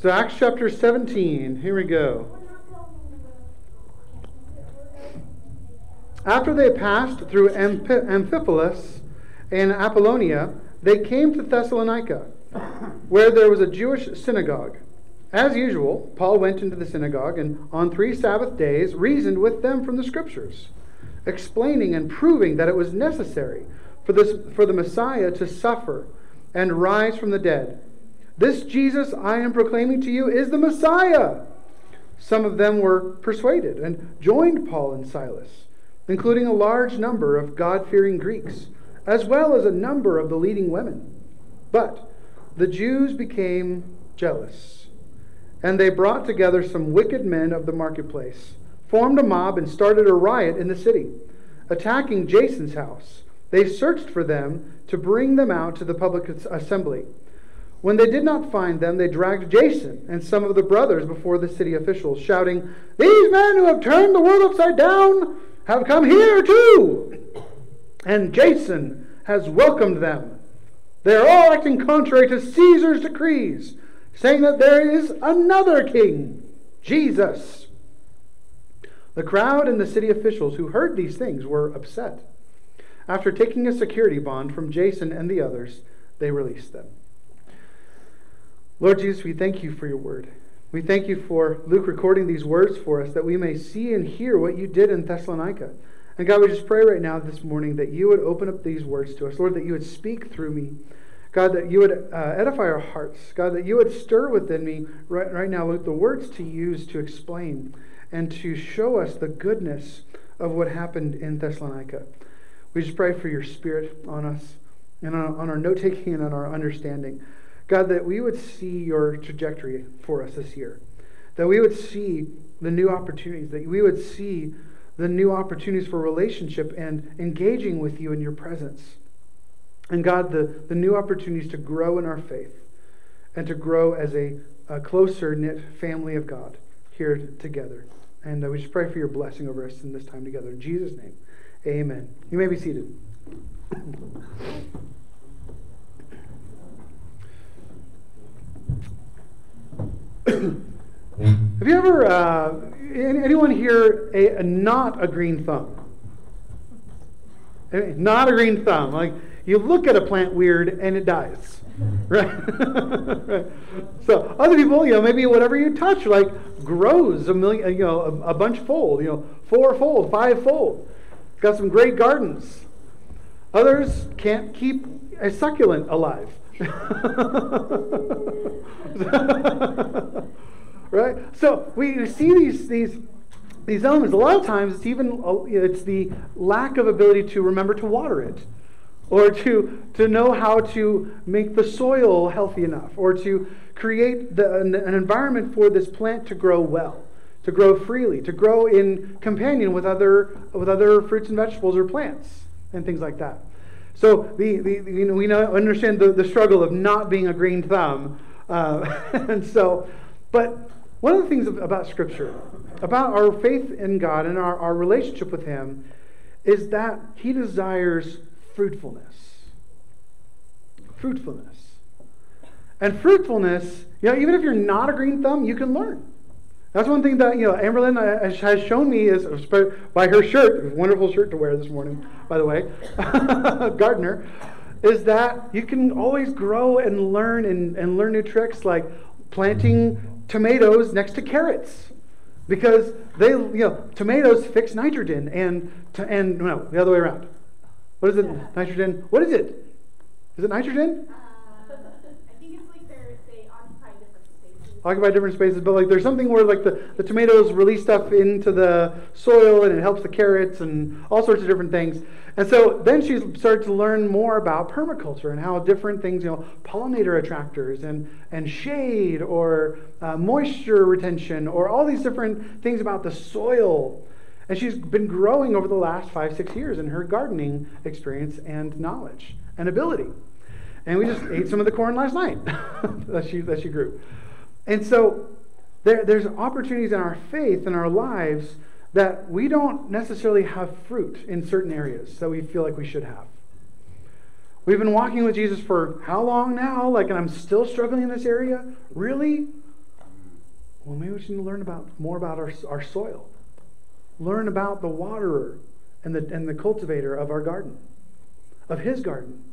So, Acts chapter 17, here we go. After they passed through Amphipolis and Apollonia, they came to Thessalonica, where there was a Jewish synagogue. As usual, Paul went into the synagogue and on three Sabbath days reasoned with them from the Scriptures, explaining and proving that it was necessary for, this, for the Messiah to suffer and rise from the dead. This Jesus I am proclaiming to you is the Messiah. Some of them were persuaded and joined Paul and Silas, including a large number of God fearing Greeks, as well as a number of the leading women. But the Jews became jealous, and they brought together some wicked men of the marketplace, formed a mob, and started a riot in the city, attacking Jason's house. They searched for them to bring them out to the public assembly. When they did not find them, they dragged Jason and some of the brothers before the city officials, shouting, These men who have turned the world upside down have come here too. And Jason has welcomed them. They are all acting contrary to Caesar's decrees, saying that there is another king, Jesus. The crowd and the city officials who heard these things were upset. After taking a security bond from Jason and the others, they released them. Lord Jesus, we thank you for your word. We thank you for Luke recording these words for us that we may see and hear what you did in Thessalonica. And God, we just pray right now this morning that you would open up these words to us. Lord, that you would speak through me. God, that you would uh, edify our hearts. God, that you would stir within me right, right now the words to use to explain and to show us the goodness of what happened in Thessalonica. We just pray for your spirit on us and on, on our note taking and on our understanding. God, that we would see your trajectory for us this year, that we would see the new opportunities, that we would see the new opportunities for relationship and engaging with you in your presence. And God, the, the new opportunities to grow in our faith and to grow as a, a closer knit family of God here together. And uh, we just pray for your blessing over us in this time together. In Jesus' name, amen. You may be seated. Have you ever, uh, anyone here, a, a, not a green thumb? Not a green thumb. Like you look at a plant weird and it dies, right? So other people, you know, maybe whatever you touch, like grows a million, you know, a, a bunch fold, you know, four fold, five fold. Got some great gardens. Others can't keep a succulent alive. right? So we see these these these elements. A lot of times, it's even uh, it's the lack of ability to remember to water it, or to to know how to make the soil healthy enough, or to create the, an, an environment for this plant to grow well, to grow freely, to grow in companion with other with other fruits and vegetables or plants and things like that. So the, the, you know, we know, understand the, the struggle of not being a green thumb. Uh, and so, but one of the things about Scripture, about our faith in God and our, our relationship with Him, is that He desires fruitfulness. Fruitfulness. And fruitfulness, you know, even if you're not a green thumb, you can learn. That's one thing that you know Amberlyn uh, has shown me is by her shirt, wonderful shirt to wear this morning, by the way, gardener, is that you can always grow and learn and, and learn new tricks like planting tomatoes next to carrots because they, you know, tomatoes fix nitrogen and, to, and no, the other way around. What is it? Nitrogen. What is it? Is it nitrogen? Uh, I think it's like they occupy different spaces. Occupy different spaces, but like there's something where like the, the tomatoes release stuff into the soil and it helps the carrots and all sorts of different things. And so then she started to learn more about permaculture and how different things, you know, pollinator attractors and, and shade or uh, moisture retention or all these different things about the soil. And she's been growing over the last five, six years in her gardening experience and knowledge and ability. And we just ate some of the corn last night that, she, that she grew. And so there, there's opportunities in our faith and our lives that we don't necessarily have fruit in certain areas that we feel like we should have. We've been walking with Jesus for how long now? Like, and I'm still struggling in this area? Really? Well, maybe we should learn about more about our, our soil. Learn about the waterer and the, and the cultivator of our garden, of his garden.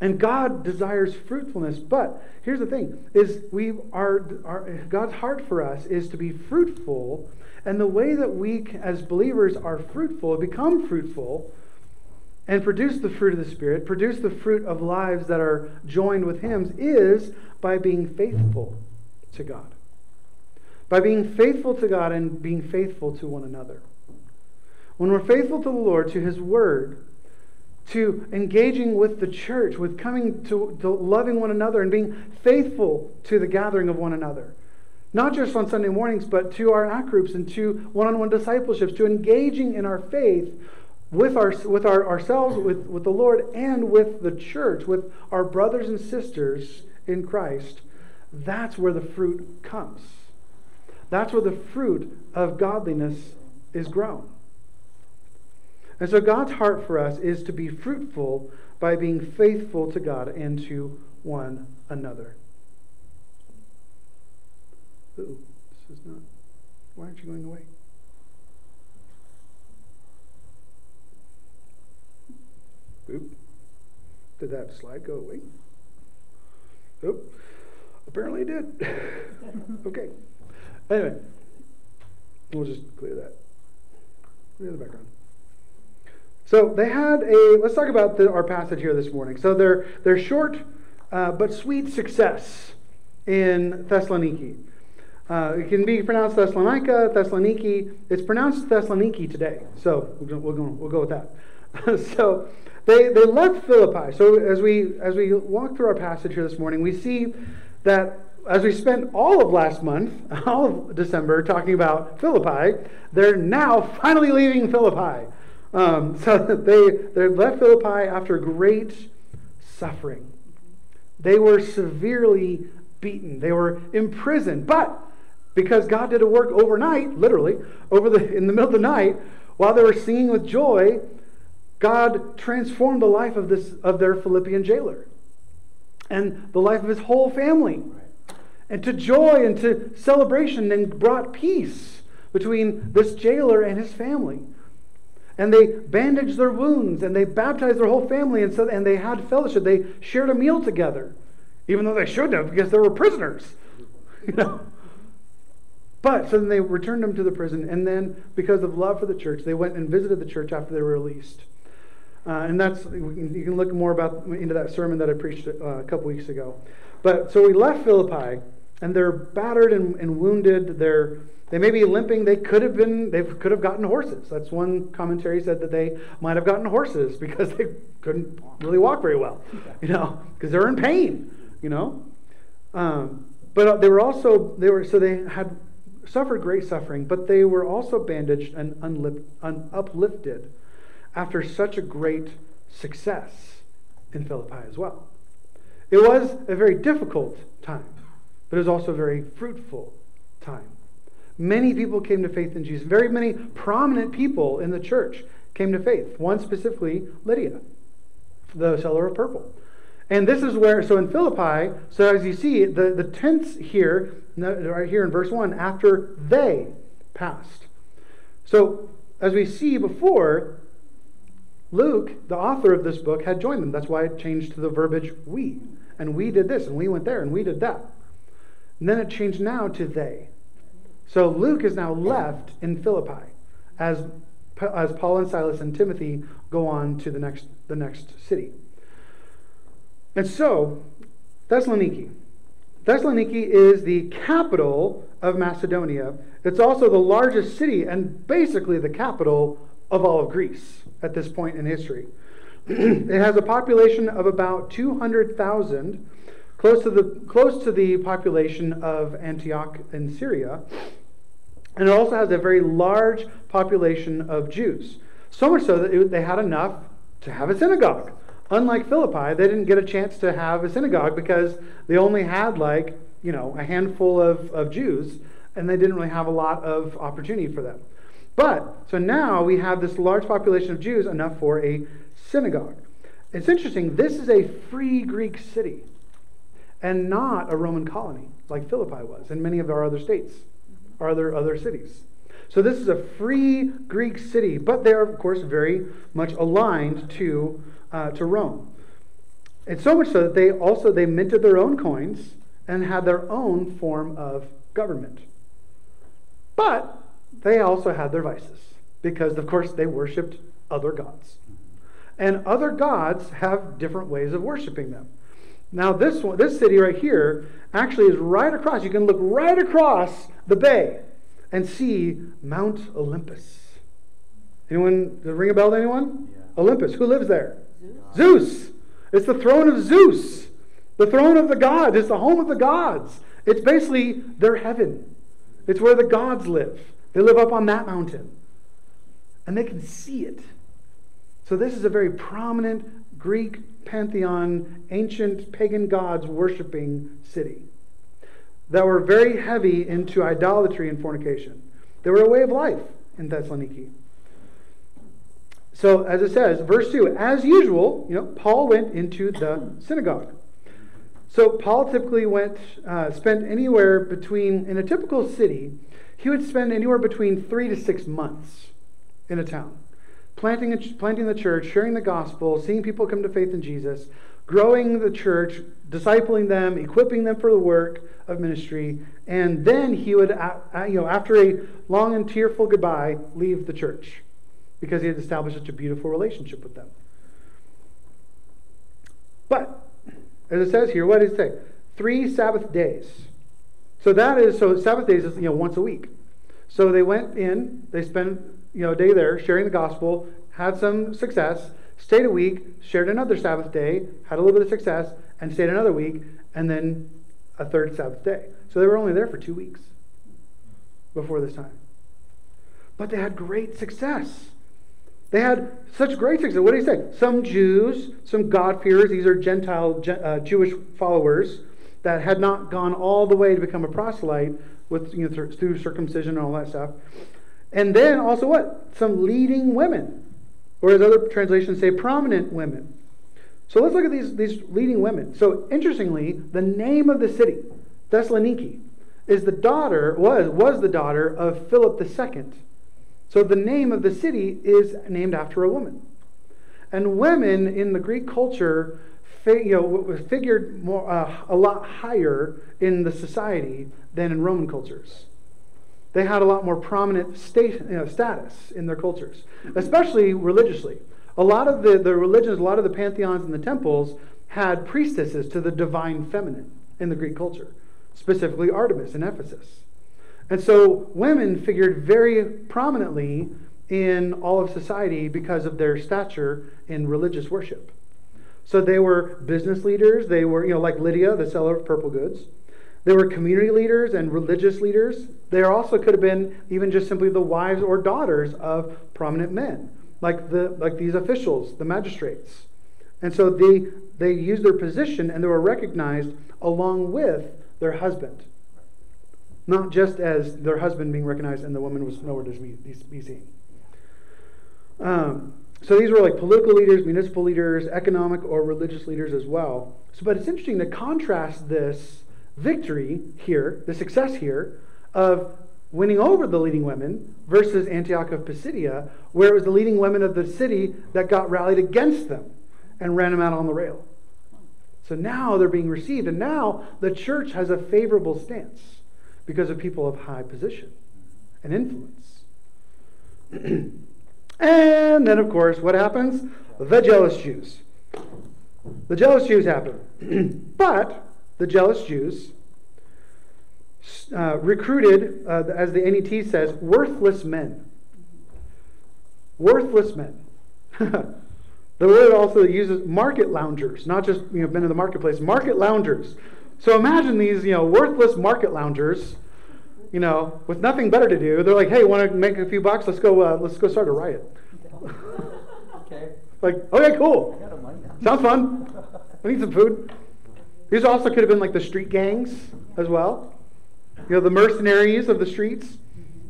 And God desires fruitfulness, but here's the thing: is we are, our God's heart for us is to be fruitful, and the way that we, as believers, are fruitful, become fruitful, and produce the fruit of the Spirit, produce the fruit of lives that are joined with Him, is by being faithful to God, by being faithful to God and being faithful to one another. When we're faithful to the Lord, to His Word, to engaging with the church, with coming to, to, loving one another and being faithful to the gathering of one another. Not just on Sunday mornings, but to our act groups and to one on one discipleships, to engaging in our faith with, our, with our, ourselves, with, with the Lord, and with the church, with our brothers and sisters in Christ. That's where the fruit comes. That's where the fruit of godliness is grown. And so God's heart for us is to be fruitful by being faithful to God and to one another. Ooh, this is not. Why aren't you going away? Oop. Did that slide go away? Oop. Apparently it did. okay. Anyway, we'll just clear that. Clear the background. So they had a, let's talk about the, our passage here this morning. So they're, they're short uh, but sweet success in Thessaloniki. Uh, it can be pronounced Thessalonica, Thessaloniki. It's pronounced Thessaloniki today. So we'll, we'll, go, we'll go with that. so they, they left Philippi. So as we, as we walk through our passage here this morning, we see that as we spent all of last month, all of December, talking about Philippi, they're now finally leaving Philippi. Um, so they, they left Philippi after great suffering. They were severely beaten. They were imprisoned. But because God did a work overnight, literally, over the, in the middle of the night, while they were singing with joy, God transformed the life of, this, of their Philippian jailer and the life of his whole family. And to joy and to celebration, and brought peace between this jailer and his family and they bandaged their wounds and they baptized their whole family and so and they had fellowship. They shared a meal together even though they shouldn't have because they were prisoners you know. But so then they returned them to the prison and then because of love for the church they went and visited the church after they were released. Uh, and that's you can look more about into that sermon that i preached uh, a couple weeks ago. But so we left philippi and they're battered and, and wounded they're they may be limping. They could have been. They could have gotten horses. That's one commentary said that they might have gotten horses because they couldn't really walk very well, you know, because they're in pain, you know. Um, but they were also they were so they had suffered great suffering, but they were also bandaged and unlip, un, uplifted after such a great success in Philippi as well. It was a very difficult time, but it was also a very fruitful time. Many people came to faith in Jesus. Very many prominent people in the church came to faith. One specifically, Lydia, the seller of purple. And this is where, so in Philippi, so as you see, the, the tense here, right here in verse 1, after they passed. So as we see before, Luke, the author of this book, had joined them. That's why it changed to the verbiage we. And we did this, and we went there, and we did that. And then it changed now to they. So Luke is now left in Philippi as, as Paul and Silas and Timothy go on to the next, the next city. And so, Thessaloniki. Thessaloniki is the capital of Macedonia. It's also the largest city and basically the capital of all of Greece at this point in history. it has a population of about 200,000 close to the, close to the population of Antioch in Syria. And it also has a very large population of Jews. So much so that it, they had enough to have a synagogue. Unlike Philippi, they didn't get a chance to have a synagogue because they only had like, you know, a handful of, of Jews and they didn't really have a lot of opportunity for them. But, so now we have this large population of Jews, enough for a synagogue. It's interesting, this is a free Greek city. And not a Roman colony like Philippi was, and many of our other states, our other, other cities. So this is a free Greek city, but they are, of course, very much aligned to, uh, to Rome. It's so much so that they also they minted their own coins and had their own form of government. But they also had their vices because, of course, they worshipped other gods. And other gods have different ways of worshiping them. Now, this one, this city right here actually is right across. You can look right across the bay and see Mount Olympus. Anyone, does it ring a bell to anyone? Yeah. Olympus. Who lives there? Zeus. Zeus. It's the throne of Zeus, the throne of the gods. It's the home of the gods. It's basically their heaven. It's where the gods live. They live up on that mountain. And they can see it. So, this is a very prominent Greek pantheon, ancient pagan gods worshiping city that were very heavy into idolatry and fornication. They were a way of life in Thessaloniki. So, as it says, verse 2, as usual, you know, Paul went into the synagogue. So, Paul typically went, uh, spent anywhere between, in a typical city, he would spend anywhere between three to six months in a town, planting, planting the church, sharing the gospel, seeing people come to faith in Jesus, growing the church, discipling them, equipping them for the work of ministry, and then he would, you know, after a long and tearful goodbye, leave the church because he had established such a beautiful relationship with them. But, as it says here, what does it say? Three Sabbath days. So that is, so Sabbath days is, you know, once a week. So they went in, they spent, you know, day there sharing the gospel, had some success, stayed a week, shared another Sabbath day, had a little bit of success, and stayed another week, and then a third Sabbath day. So they were only there for two weeks before this time. But they had great success. They had such great success. What do you say? Some Jews, some God-fearers, these are Gentile uh, Jewish followers that had not gone all the way to become a proselyte with you know, through circumcision and all that stuff. And then also what? Some leading women or as other translations say, prominent women. So let's look at these, these leading women. So interestingly, the name of the city, Thessaloniki, is the daughter, was, was the daughter of Philip II. So the name of the city is named after a woman. And women in the Greek culture you know, figured more, uh, a lot higher in the society than in Roman cultures they had a lot more prominent state, you know, status in their cultures, especially religiously. A lot of the, the religions, a lot of the pantheons and the temples had priestesses to the divine feminine in the Greek culture, specifically Artemis in Ephesus. And so women figured very prominently in all of society because of their stature in religious worship. So they were business leaders, they were, you know, like Lydia, the seller of purple goods. They were community leaders and religious leaders. They also could have been even just simply the wives or daughters of prominent men, like, the, like these officials, the magistrates. And so they, they used their position and they were recognized along with their husband. Not just as their husband being recognized and the woman was nowhere to be seen. Um, so these were like political leaders, municipal leaders, economic or religious leaders as well. So, but it's interesting to contrast this victory here, the success here, of winning over the leading women versus Antioch of Pisidia, where it was the leading women of the city that got rallied against them and ran them out on the rail. So now they're being received, and now the church has a favorable stance because of people of high position and influence. and then, of course, what happens? The jealous Jews. The jealous Jews happen. but the jealous Jews, uh, recruited, uh, as the NET says, worthless men. Worthless men. the word also uses market loungers, not just you know men in the marketplace, market loungers. So imagine these you know worthless market loungers, you know, with nothing better to do. They're like, hey, want to make a few bucks? Let's go. Uh, let's go start a riot. okay. Like, okay, cool. Sounds fun. I need some food. These also could have been like the street gangs as well. You know, the mercenaries of the streets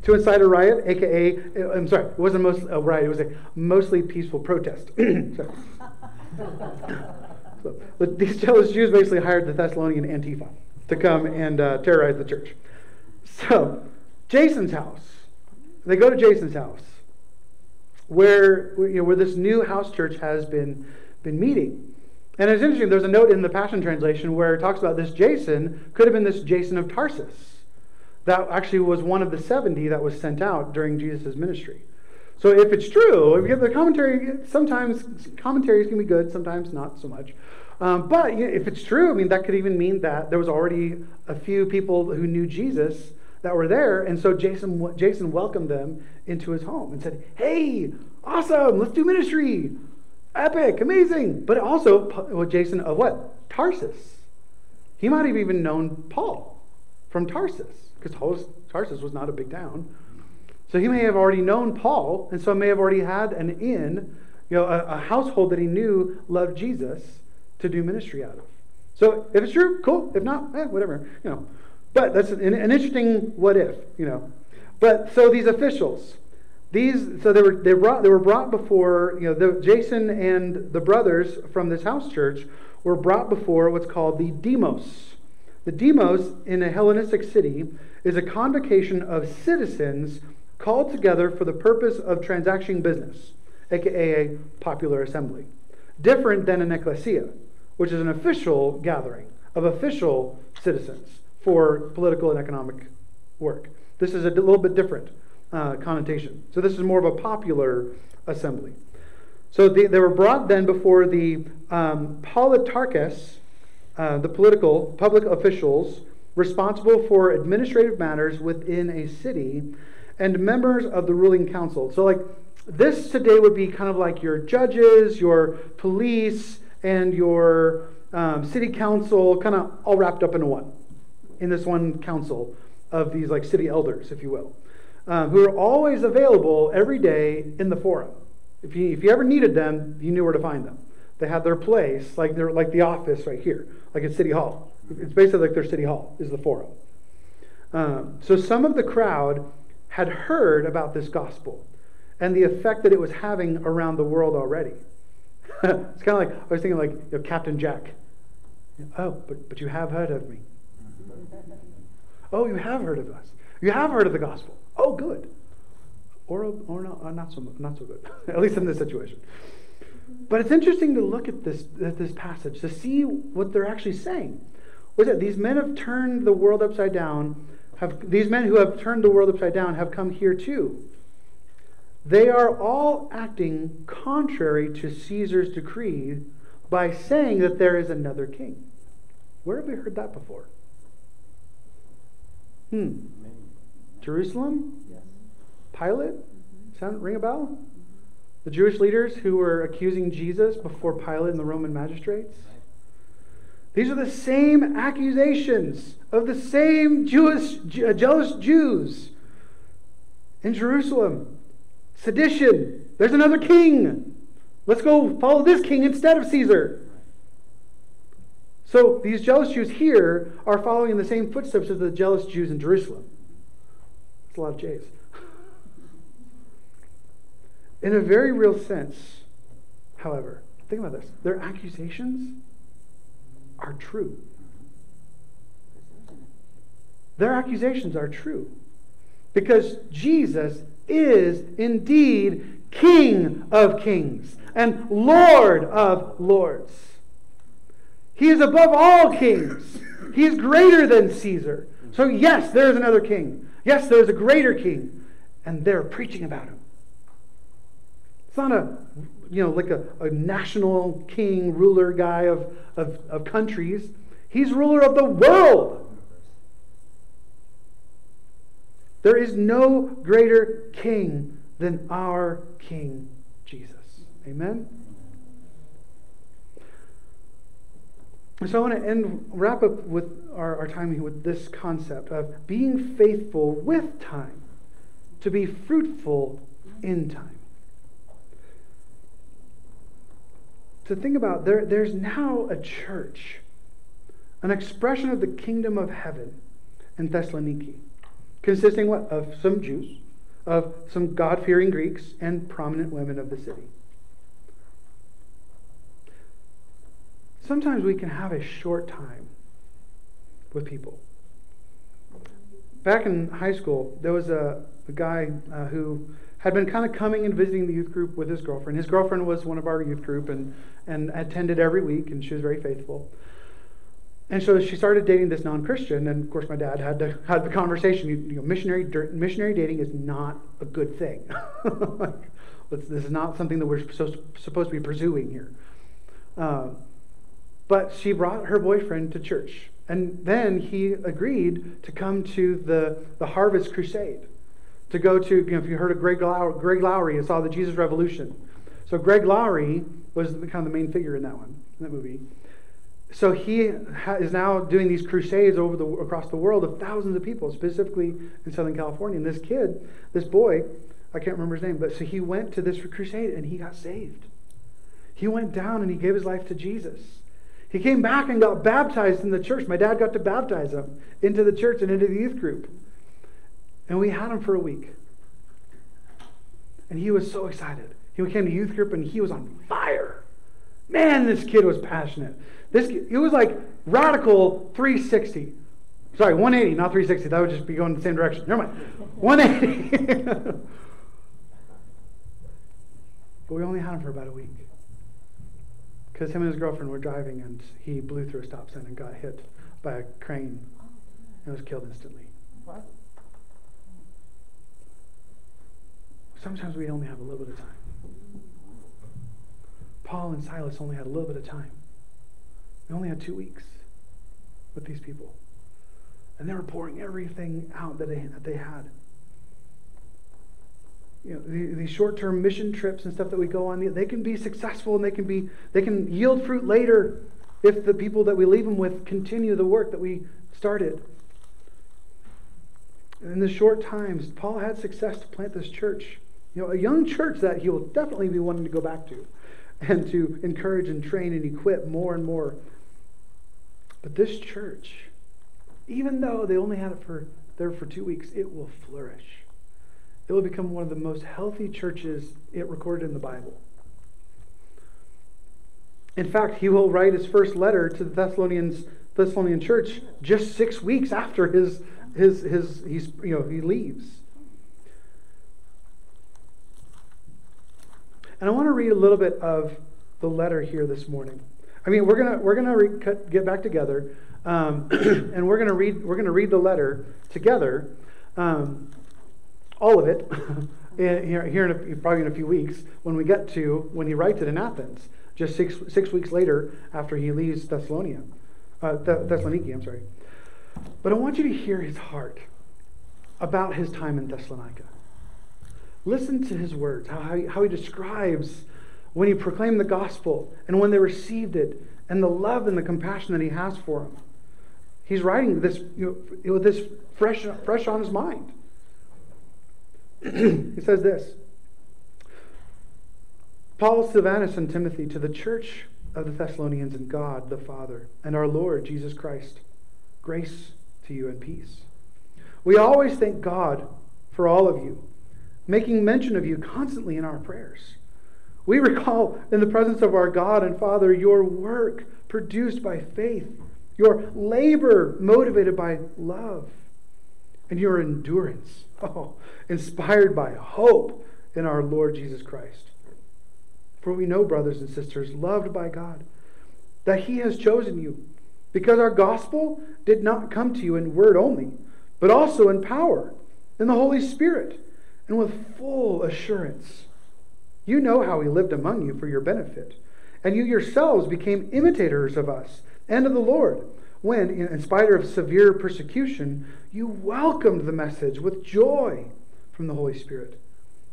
to incite a riot, aka, I'm sorry, it wasn't most a riot, it was a mostly peaceful protest. So, but these jealous Jews basically hired the Thessalonian Antifa to come and uh, terrorize the church. So, Jason's house. They go to Jason's house, where you know where this new house church has been been meeting. And it's interesting. There's a note in the Passion Translation where it talks about this Jason could have been this Jason of Tarsus. That actually was one of the 70 that was sent out during Jesus' ministry. So if it's true, if you get the commentary, sometimes commentaries can be good, sometimes not so much. Um, but if it's true, I mean, that could even mean that there was already a few people who knew Jesus that were there, and so Jason Jason welcomed them into his home and said, "Hey, awesome! Let's do ministry, epic, amazing." But also, well, Jason of what? Tarsus. He might have even known Paul from Tarsus because Tarsus was not a big town. So he may have already known Paul, and so may have already had an inn, you know, a, a household that he knew loved Jesus to do ministry out of. So if it's true, cool. If not, eh, whatever. You know, but that's an, an interesting what if. You know, but so these officials, these so they were they brought they were brought before you know the, Jason and the brothers from this house church were brought before what's called the demos. The demos in a Hellenistic city is a convocation of citizens called together for the purpose of transacting business, aka a popular assembly. Different than an ecclesia, which is an official gathering of official citizens for political and economic work. This is a little bit different uh, connotation. So this is more of a popular assembly. So they, they were brought then before the um, politarchus, uh, the political public officials responsible for administrative matters within a city, and members of the ruling council. So, like, this today would be kind of like your judges, your police, and your um, city council, kind of all wrapped up into one, in this one council of these, like, city elders, if you will, um, who are always available every day in the forum. If you, if you ever needed them, you knew where to find them. They had their place, like, they're, like the office right here, like at City Hall. It's basically like their city hall is the forum. Um, so some of the crowd had heard about this gospel and the effect that it was having around the world already. it's kind of like I was thinking like you know, Captain Jack. Oh, but but you have heard of me. Oh, you have heard of us. You have heard of the gospel. Oh, good. Or or not, or not so not so good. At least in this situation. But it's interesting to look at this at this passage to see what they're actually saying. What's it? These men have turned the world upside down. Have these men who have turned the world upside down have come here too? They are all acting contrary to Caesar's decree by saying that there is another king. Where have we heard that before? Hmm. Jerusalem? Yes. Pilate? Sound ring a bell? The Jewish leaders who were accusing Jesus before Pilate and the Roman magistrates? These are the same accusations of the same Jewish, uh, jealous Jews in Jerusalem. Sedition. There's another king. Let's go follow this king instead of Caesar. So these jealous Jews here are following in the same footsteps as the jealous Jews in Jerusalem. It's a lot of J's. In a very real sense, however, think about this. Their accusations are true. Their accusations are true. Because Jesus is indeed King of kings and Lord of lords. He is above all kings. He is greater than Caesar. So, yes, there is another king. Yes, there is a greater king. And they're preaching about him. It's not a you know, like a, a national king, ruler guy of, of, of countries. He's ruler of the world. There is no greater king than our King Jesus. Amen? So I want to end, wrap up with our, our time with this concept of being faithful with time to be fruitful in time. to think about there, there's now a church, an expression of the kingdom of heaven in Thessaloniki, consisting what? Of some Jews, of some God fearing Greeks, and prominent women of the city. Sometimes we can have a short time with people. Back in high school, there was a, a guy uh, who had been kind of coming and visiting the youth group with his girlfriend. His girlfriend was one of our youth group and, and attended every week, and she was very faithful. And so she started dating this non-Christian, and of course my dad had to had the conversation. You, you know, missionary missionary dating is not a good thing. like, this is not something that we're supposed to, supposed to be pursuing here. Uh, but she brought her boyfriend to church, and then he agreed to come to the the Harvest Crusade to go to, you know, if you heard of Greg Laurie, Greg Laurie and saw the Jesus Revolution. So Greg Laurie was kind of the main figure in that one, in that movie. So he ha- is now doing these crusades over the across the world of thousands of people, specifically in Southern California. And this kid, this boy, I can't remember his name, but so he went to this crusade and he got saved. He went down and he gave his life to Jesus. He came back and got baptized in the church. My dad got to baptize him into the church and into the youth group. And we had him for a week. And he was so excited. He came to youth group and he was on fire. Man, this kid was passionate. This it was like radical 360. Sorry, 180, not 360. That would just be going the same direction. Never mind. 180. but we only had him for about a week. Because him and his girlfriend were driving and he blew through a stop sign and got hit by a crane and was killed instantly. What? Sometimes we only have a little bit of time. Paul and Silas only had a little bit of time. They only had two weeks with these people. And they were pouring everything out that they, that they had. You know, the, these short-term mission trips and stuff that we go on, they can be successful and they can be they can yield fruit later if the people that we leave them with continue the work that we started. in the short times, Paul had success to plant this church. You know, a young church that he will definitely be wanting to go back to and to encourage and train and equip more and more. But this church, even though they only had it for there for two weeks, it will flourish. It will become one of the most healthy churches it recorded in the Bible. In fact, he will write his first letter to the Thessalonians Thessalonian church just six weeks after his his his he's you know he leaves. And I want to read a little bit of the letter here this morning. I mean, we're gonna we're gonna re- get back together, um, and we're gonna read we're gonna read the letter together, um, all of it, here, here in a, probably in a few weeks when we get to when he writes it in Athens, just six six weeks later after he leaves Thessalonica, uh, Thessaloniki. I'm sorry, but I want you to hear his heart about his time in Thessalonica. Listen to his words, how he, how he describes when he proclaimed the gospel and when they received it and the love and the compassion that he has for them. He's writing this you know, with this fresh, fresh on his mind. He says this Paul, Silvanus, and Timothy to the church of the Thessalonians and God the Father and our Lord Jesus Christ, grace to you and peace. We always thank God for all of you making mention of you constantly in our prayers. We recall in the presence of our God and Father your work produced by faith, your labor motivated by love, and your endurance, oh, inspired by hope in our Lord Jesus Christ. For we know, brothers and sisters, loved by God, that He has chosen you, because our gospel did not come to you in word only, but also in power, in the Holy Spirit and with full assurance. You know how He lived among you for your benefit, and you yourselves became imitators of us and of the Lord, when, in spite of severe persecution, you welcomed the message with joy from the Holy Spirit.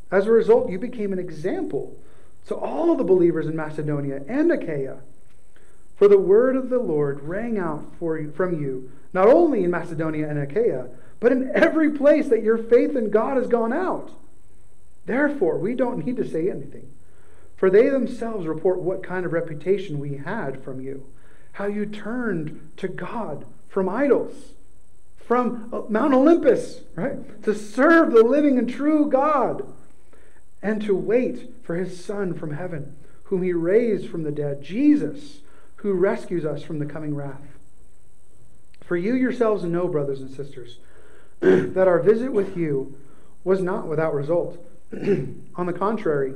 As a result, you became an example to all the believers in Macedonia and Achaia. For the word of the Lord rang out you, from you, not only in Macedonia and Achaia, but in every place that your faith in God has gone out. Therefore, we don't need to say anything. For they themselves report what kind of reputation we had from you, how you turned to God from idols, from uh, Mount Olympus, right? To serve the living and true God, and to wait for his Son from heaven, whom he raised from the dead, Jesus who rescues us from the coming wrath. For you yourselves know, brothers and sisters, that our visit with you was not without result. On the contrary,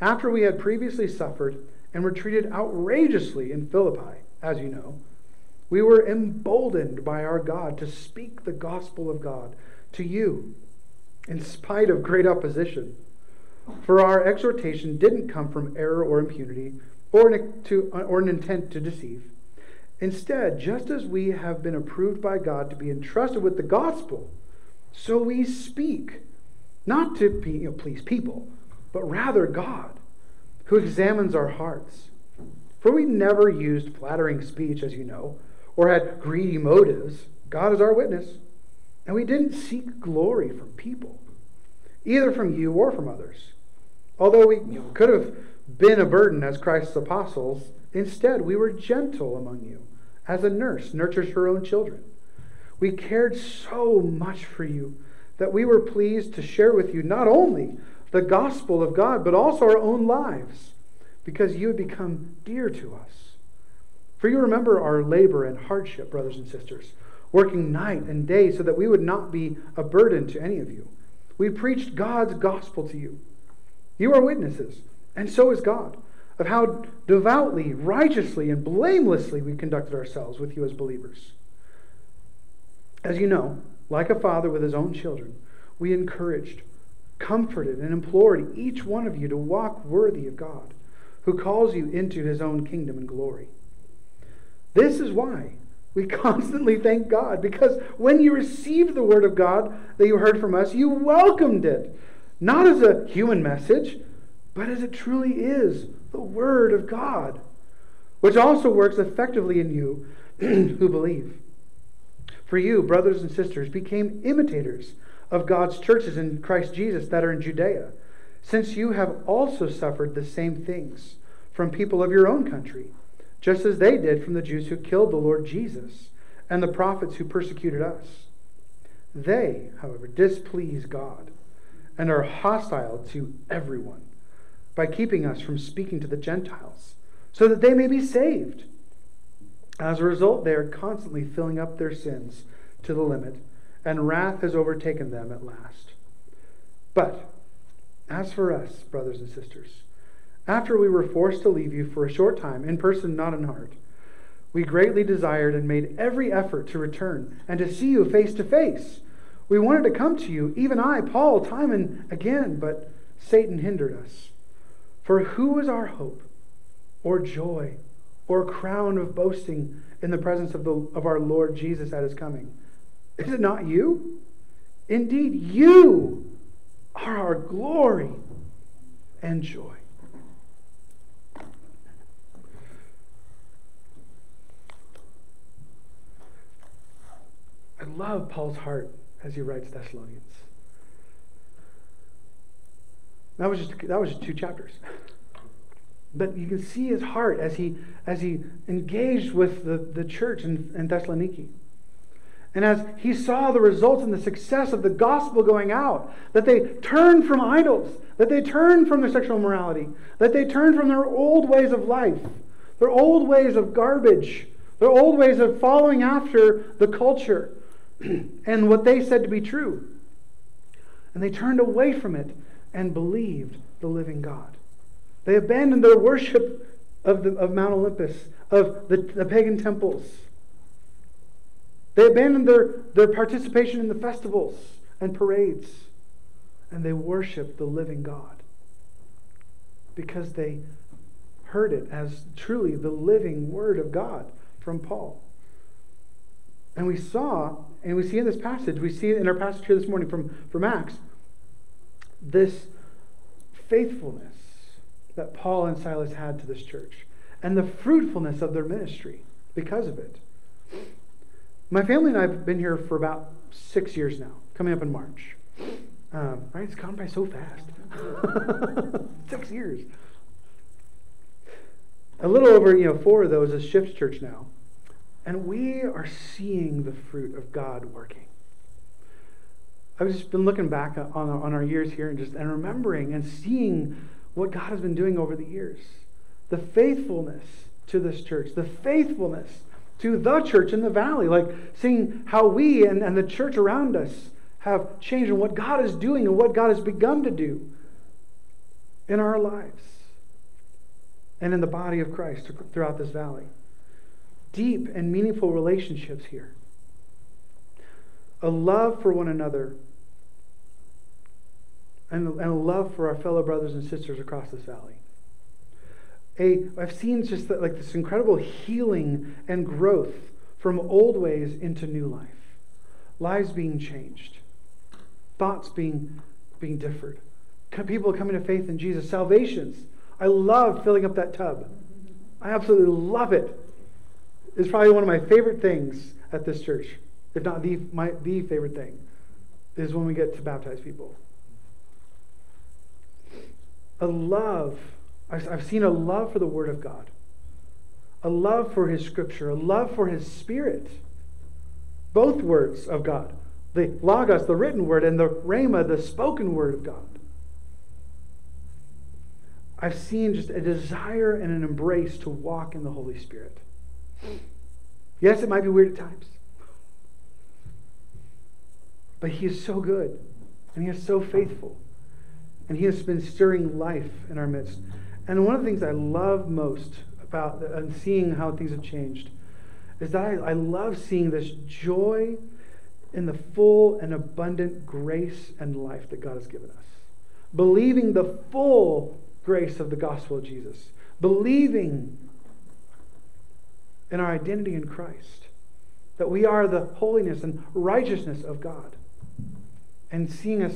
after we had previously suffered and were treated outrageously in Philippi, as you know, we were emboldened by our God to speak the gospel of God to you, in spite of great opposition. For our exhortation didn't come from error or impunity, or an, to, or an intent to deceive. Instead, just as we have been approved by God to be entrusted with the gospel, so we speak, not to be, you know, please people, but rather God, who examines our hearts. For we never used flattering speech, as you know, or had greedy motives. God is our witness. And we didn't seek glory from people, either from you or from others. Although we you know, could have been a burden as Christ's apostles, instead we were gentle among you, as a nurse nurtures her own children. We cared so much for you that we were pleased to share with you not only the gospel of God, but also our own lives, because you had become dear to us. For you remember our labor and hardship, brothers and sisters, working night and day so that we would not be a burden to any of you. We preached God's gospel to you. You are witnesses, and so is God, of how devoutly, righteously, and blamelessly we conducted ourselves with you as believers. As you know, like a father with his own children, we encouraged, comforted, and implored each one of you to walk worthy of God, who calls you into his own kingdom and glory. This is why we constantly thank God, because when you received the word of God that you heard from us, you welcomed it, not as a human message, but as it truly is the word of God, which also works effectively in you who believe. For you, brothers and sisters, became imitators of God's churches in Christ Jesus that are in Judea, since you have also suffered the same things from people of your own country, just as they did from the Jews who killed the Lord Jesus and the prophets who persecuted us. They, however, displease God and are hostile to everyone by keeping us from speaking to the Gentiles, so that they may be saved. As a result, they are constantly filling up their sins to the limit, and wrath has overtaken them at last. But as for us, brothers and sisters, after we were forced to leave you for a short time, in person, not in heart, we greatly desired and made every effort to return and to see you face to face. We wanted to come to you, even I, Paul, time and again, but Satan hindered us. For who is our hope, or joy, or crown of boasting in the presence of, the, of our Lord Jesus at his coming? Is it not you? Indeed, you are our glory and joy. I love Paul's heart as he writes Thessalonians. That was just that was just two chapters. But you can see his heart as he as he engaged with the, the church in, in Thessaloniki. And as he saw the results and the success of the gospel going out, that they turned from idols, that they turned from their sexual morality, that they turned from their old ways of life, their old ways of garbage, their old ways of following after the culture and what they said to be true. And they turned away from it and believed the living God. They abandoned their worship of, the, of Mount Olympus, of the, the pagan temples. They abandoned their, their participation in the festivals and parades. And they worshiped the living God because they heard it as truly the living word of God from Paul. And we saw, and we see in this passage, we see in our passage here this morning from, from Acts, this faithfulness that Paul and Silas had to this church and the fruitfulness of their ministry because of it. My family and I have been here for about six years now, coming up in March. Um, right? It's gone by so fast. six years. A little over, you know, four of those is Shift Church now. And we are seeing the fruit of God working. I've just been looking back on, on our years here and just and remembering and seeing what God has been doing over the years. The faithfulness to this church, the faithfulness to the church in the valley, like seeing how we and, and the church around us have changed and what God is doing and what God has begun to do in our lives and in the body of Christ throughout this valley. Deep and meaningful relationships here. A love for one another and, and a love for our fellow brothers and sisters across this valley. A, I've seen just that, like this incredible healing and growth from old ways into new life. Lives being changed, thoughts being, being differed, people coming to faith in Jesus, salvations. I love filling up that tub. I absolutely love it. It's probably one of my favorite things at this church, if not the, my, the favorite thing, is when we get to baptize people. A love, I've seen a love for the Word of God, a love for His Scripture, a love for His Spirit. Both words of God the Logos, the written word, and the Rhema, the spoken word of God. I've seen just a desire and an embrace to walk in the Holy Spirit. Yes, it might be weird at times. But He is so good, and He is so faithful, and He has been stirring life in our midst. And one of the things I love most about and seeing how things have changed is that I, I love seeing this joy in the full and abundant grace and life that God has given us. Believing the full grace of the gospel of Jesus, believing in our identity in Christ, that we are the holiness and righteousness of God, and seeing us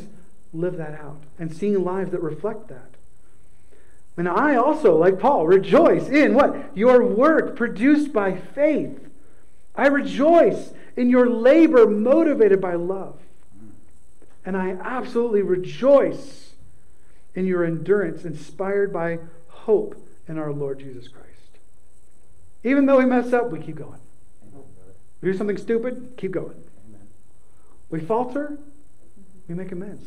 live that out, and seeing lives that reflect that. And I also, like Paul, rejoice in what? Your work produced by faith. I rejoice in your labor motivated by love. And I absolutely rejoice in your endurance, inspired by hope in our Lord Jesus Christ. Even though we mess up, we keep going. We do something stupid, keep going. We falter, we make amends.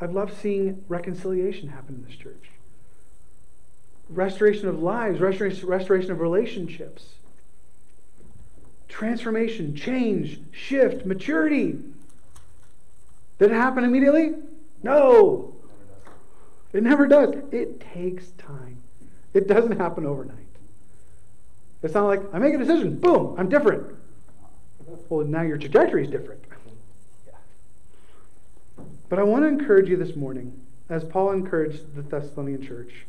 I've loved seeing reconciliation happen in this church. Restoration of lives, restoration, restoration of relationships, transformation, change, shift, maturity. Did it happen immediately? No. It never does. It takes time. It doesn't happen overnight. It's not like I make a decision, boom, I'm different. Well, now your trajectory is different. But I want to encourage you this morning, as Paul encouraged the Thessalonian church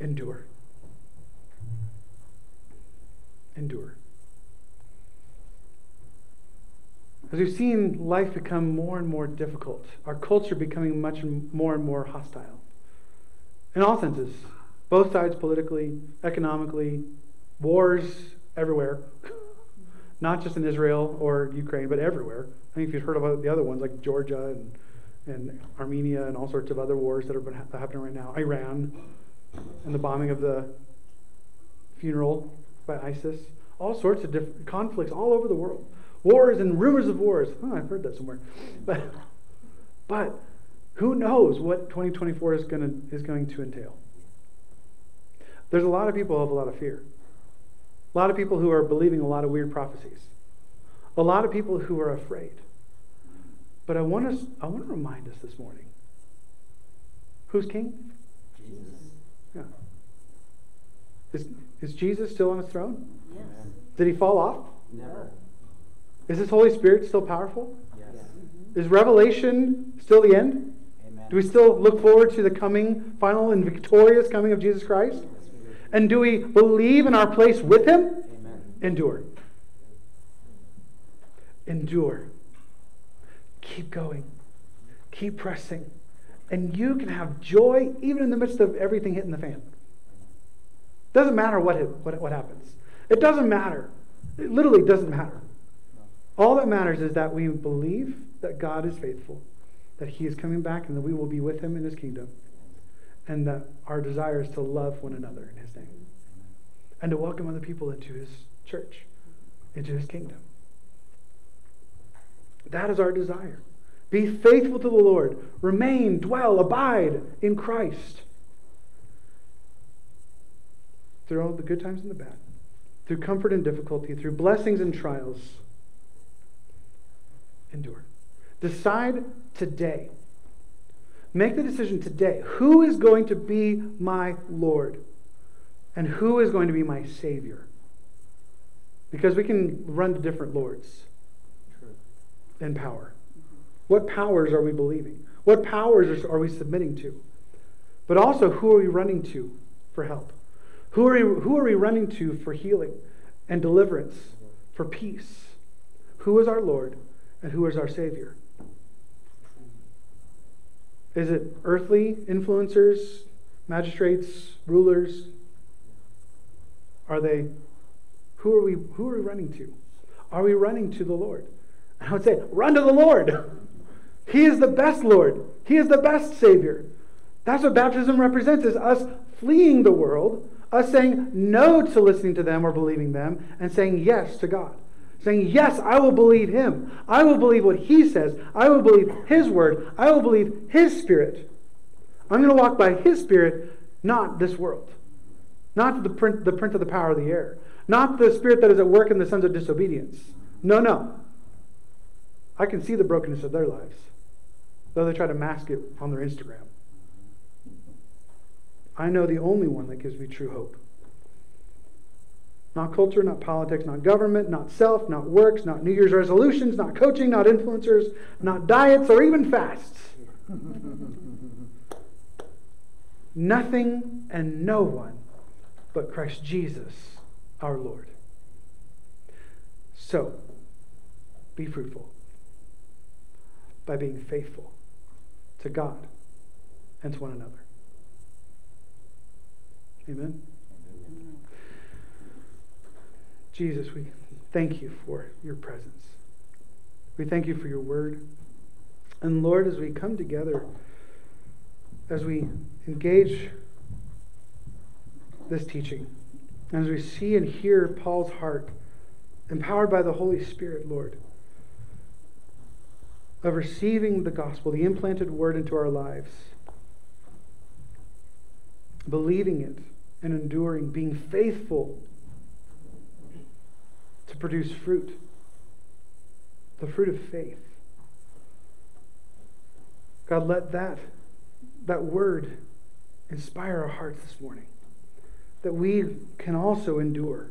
endure. Endure. As we've seen life become more and more difficult, our culture becoming much more and more hostile. In all senses, both sides politically, economically, wars everywhere. Not just in Israel or Ukraine, but everywhere. I think if you've heard about the other ones like Georgia and, and Armenia and all sorts of other wars that are been happening right now, Iran, and the bombing of the funeral by ISIS, all sorts of different conflicts all over the world. Wars and rumors of wars. Oh, I've heard that somewhere. But, but who knows what 2024 is, gonna, is going to entail? There's a lot of people who have a lot of fear. A lot of people who are believing a lot of weird prophecies. A lot of people who are afraid. But I want us I want to remind us this morning. Who's king? Jesus. Yeah. Is, is Jesus still on his throne? Yes. Did he fall off? Never. Is His Holy Spirit still powerful? Yes. Mm-hmm. Is Revelation still the end? Amen. Do we still look forward to the coming, final, and victorious coming of Jesus Christ? Yes, and do we believe in our place with Him? Amen. Endure. Endure. Keep going. Keep pressing. And you can have joy even in the midst of everything hitting the fan. Doesn't matter what, what, what happens. It doesn't matter. It literally doesn't matter. All that matters is that we believe that God is faithful, that He is coming back, and that we will be with Him in His kingdom, and that our desire is to love one another in His name, and to welcome other people into His church, into His kingdom. That is our desire. Be faithful to the Lord. Remain, dwell, abide in Christ. Through all the good times and the bad, through comfort and difficulty, through blessings and trials. Endure. Decide today. Make the decision today. Who is going to be my Lord? And who is going to be my Savior? Because we can run to different Lords in power. What powers are we believing? What powers are we submitting to? But also, who are we running to for help? Who are we, who are we running to for healing and deliverance, for peace? Who is our Lord and who is our Savior? Is it earthly influencers, magistrates, rulers? Are they who are we who are we running to? Are we running to the Lord? And I would say, run to the Lord. He is the best Lord. He is the best Savior. That's what baptism represents is us fleeing the world, us saying no to listening to them or believing them, and saying yes to God. Saying, Yes, I will believe him. I will believe what he says. I will believe his word. I will believe his spirit. I'm going to walk by his spirit, not this world. Not the print, the print of the power of the air. Not the spirit that is at work in the sons of disobedience. No, no. I can see the brokenness of their lives, though they try to mask it on their Instagram. I know the only one that gives me true hope. Not culture, not politics, not government, not self, not works, not New Year's resolutions, not coaching, not influencers, not diets, or even fasts. Nothing and no one but Christ Jesus, our Lord. So, be fruitful by being faithful to God and to one another. Amen. Jesus, we thank you for your presence. We thank you for your word. And Lord, as we come together, as we engage this teaching, as we see and hear Paul's heart, empowered by the Holy Spirit, Lord, of receiving the gospel, the implanted word into our lives, believing it and enduring, being faithful to produce fruit, the fruit of faith. God, let that, that word inspire our hearts this morning, that we can also endure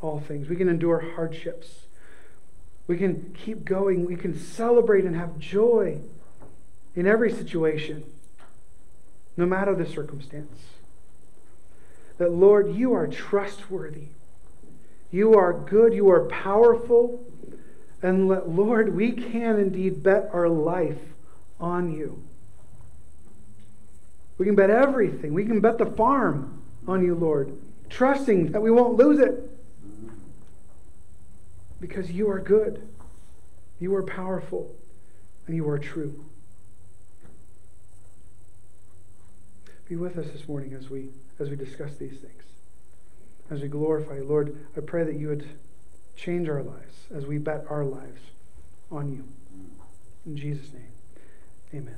all things. We can endure hardships. We can keep going. We can celebrate and have joy in every situation, no matter the circumstance. That, Lord, you are trustworthy. You are good. You are powerful. And let, Lord, we can indeed bet our life on you. We can bet everything. We can bet the farm on you, Lord, trusting that we won't lose it. Because you are good, you are powerful, and you are true. Be with us this morning as we as we discuss these things as we glorify. Lord, I pray that you would change our lives as we bet our lives on you. In Jesus' name, amen.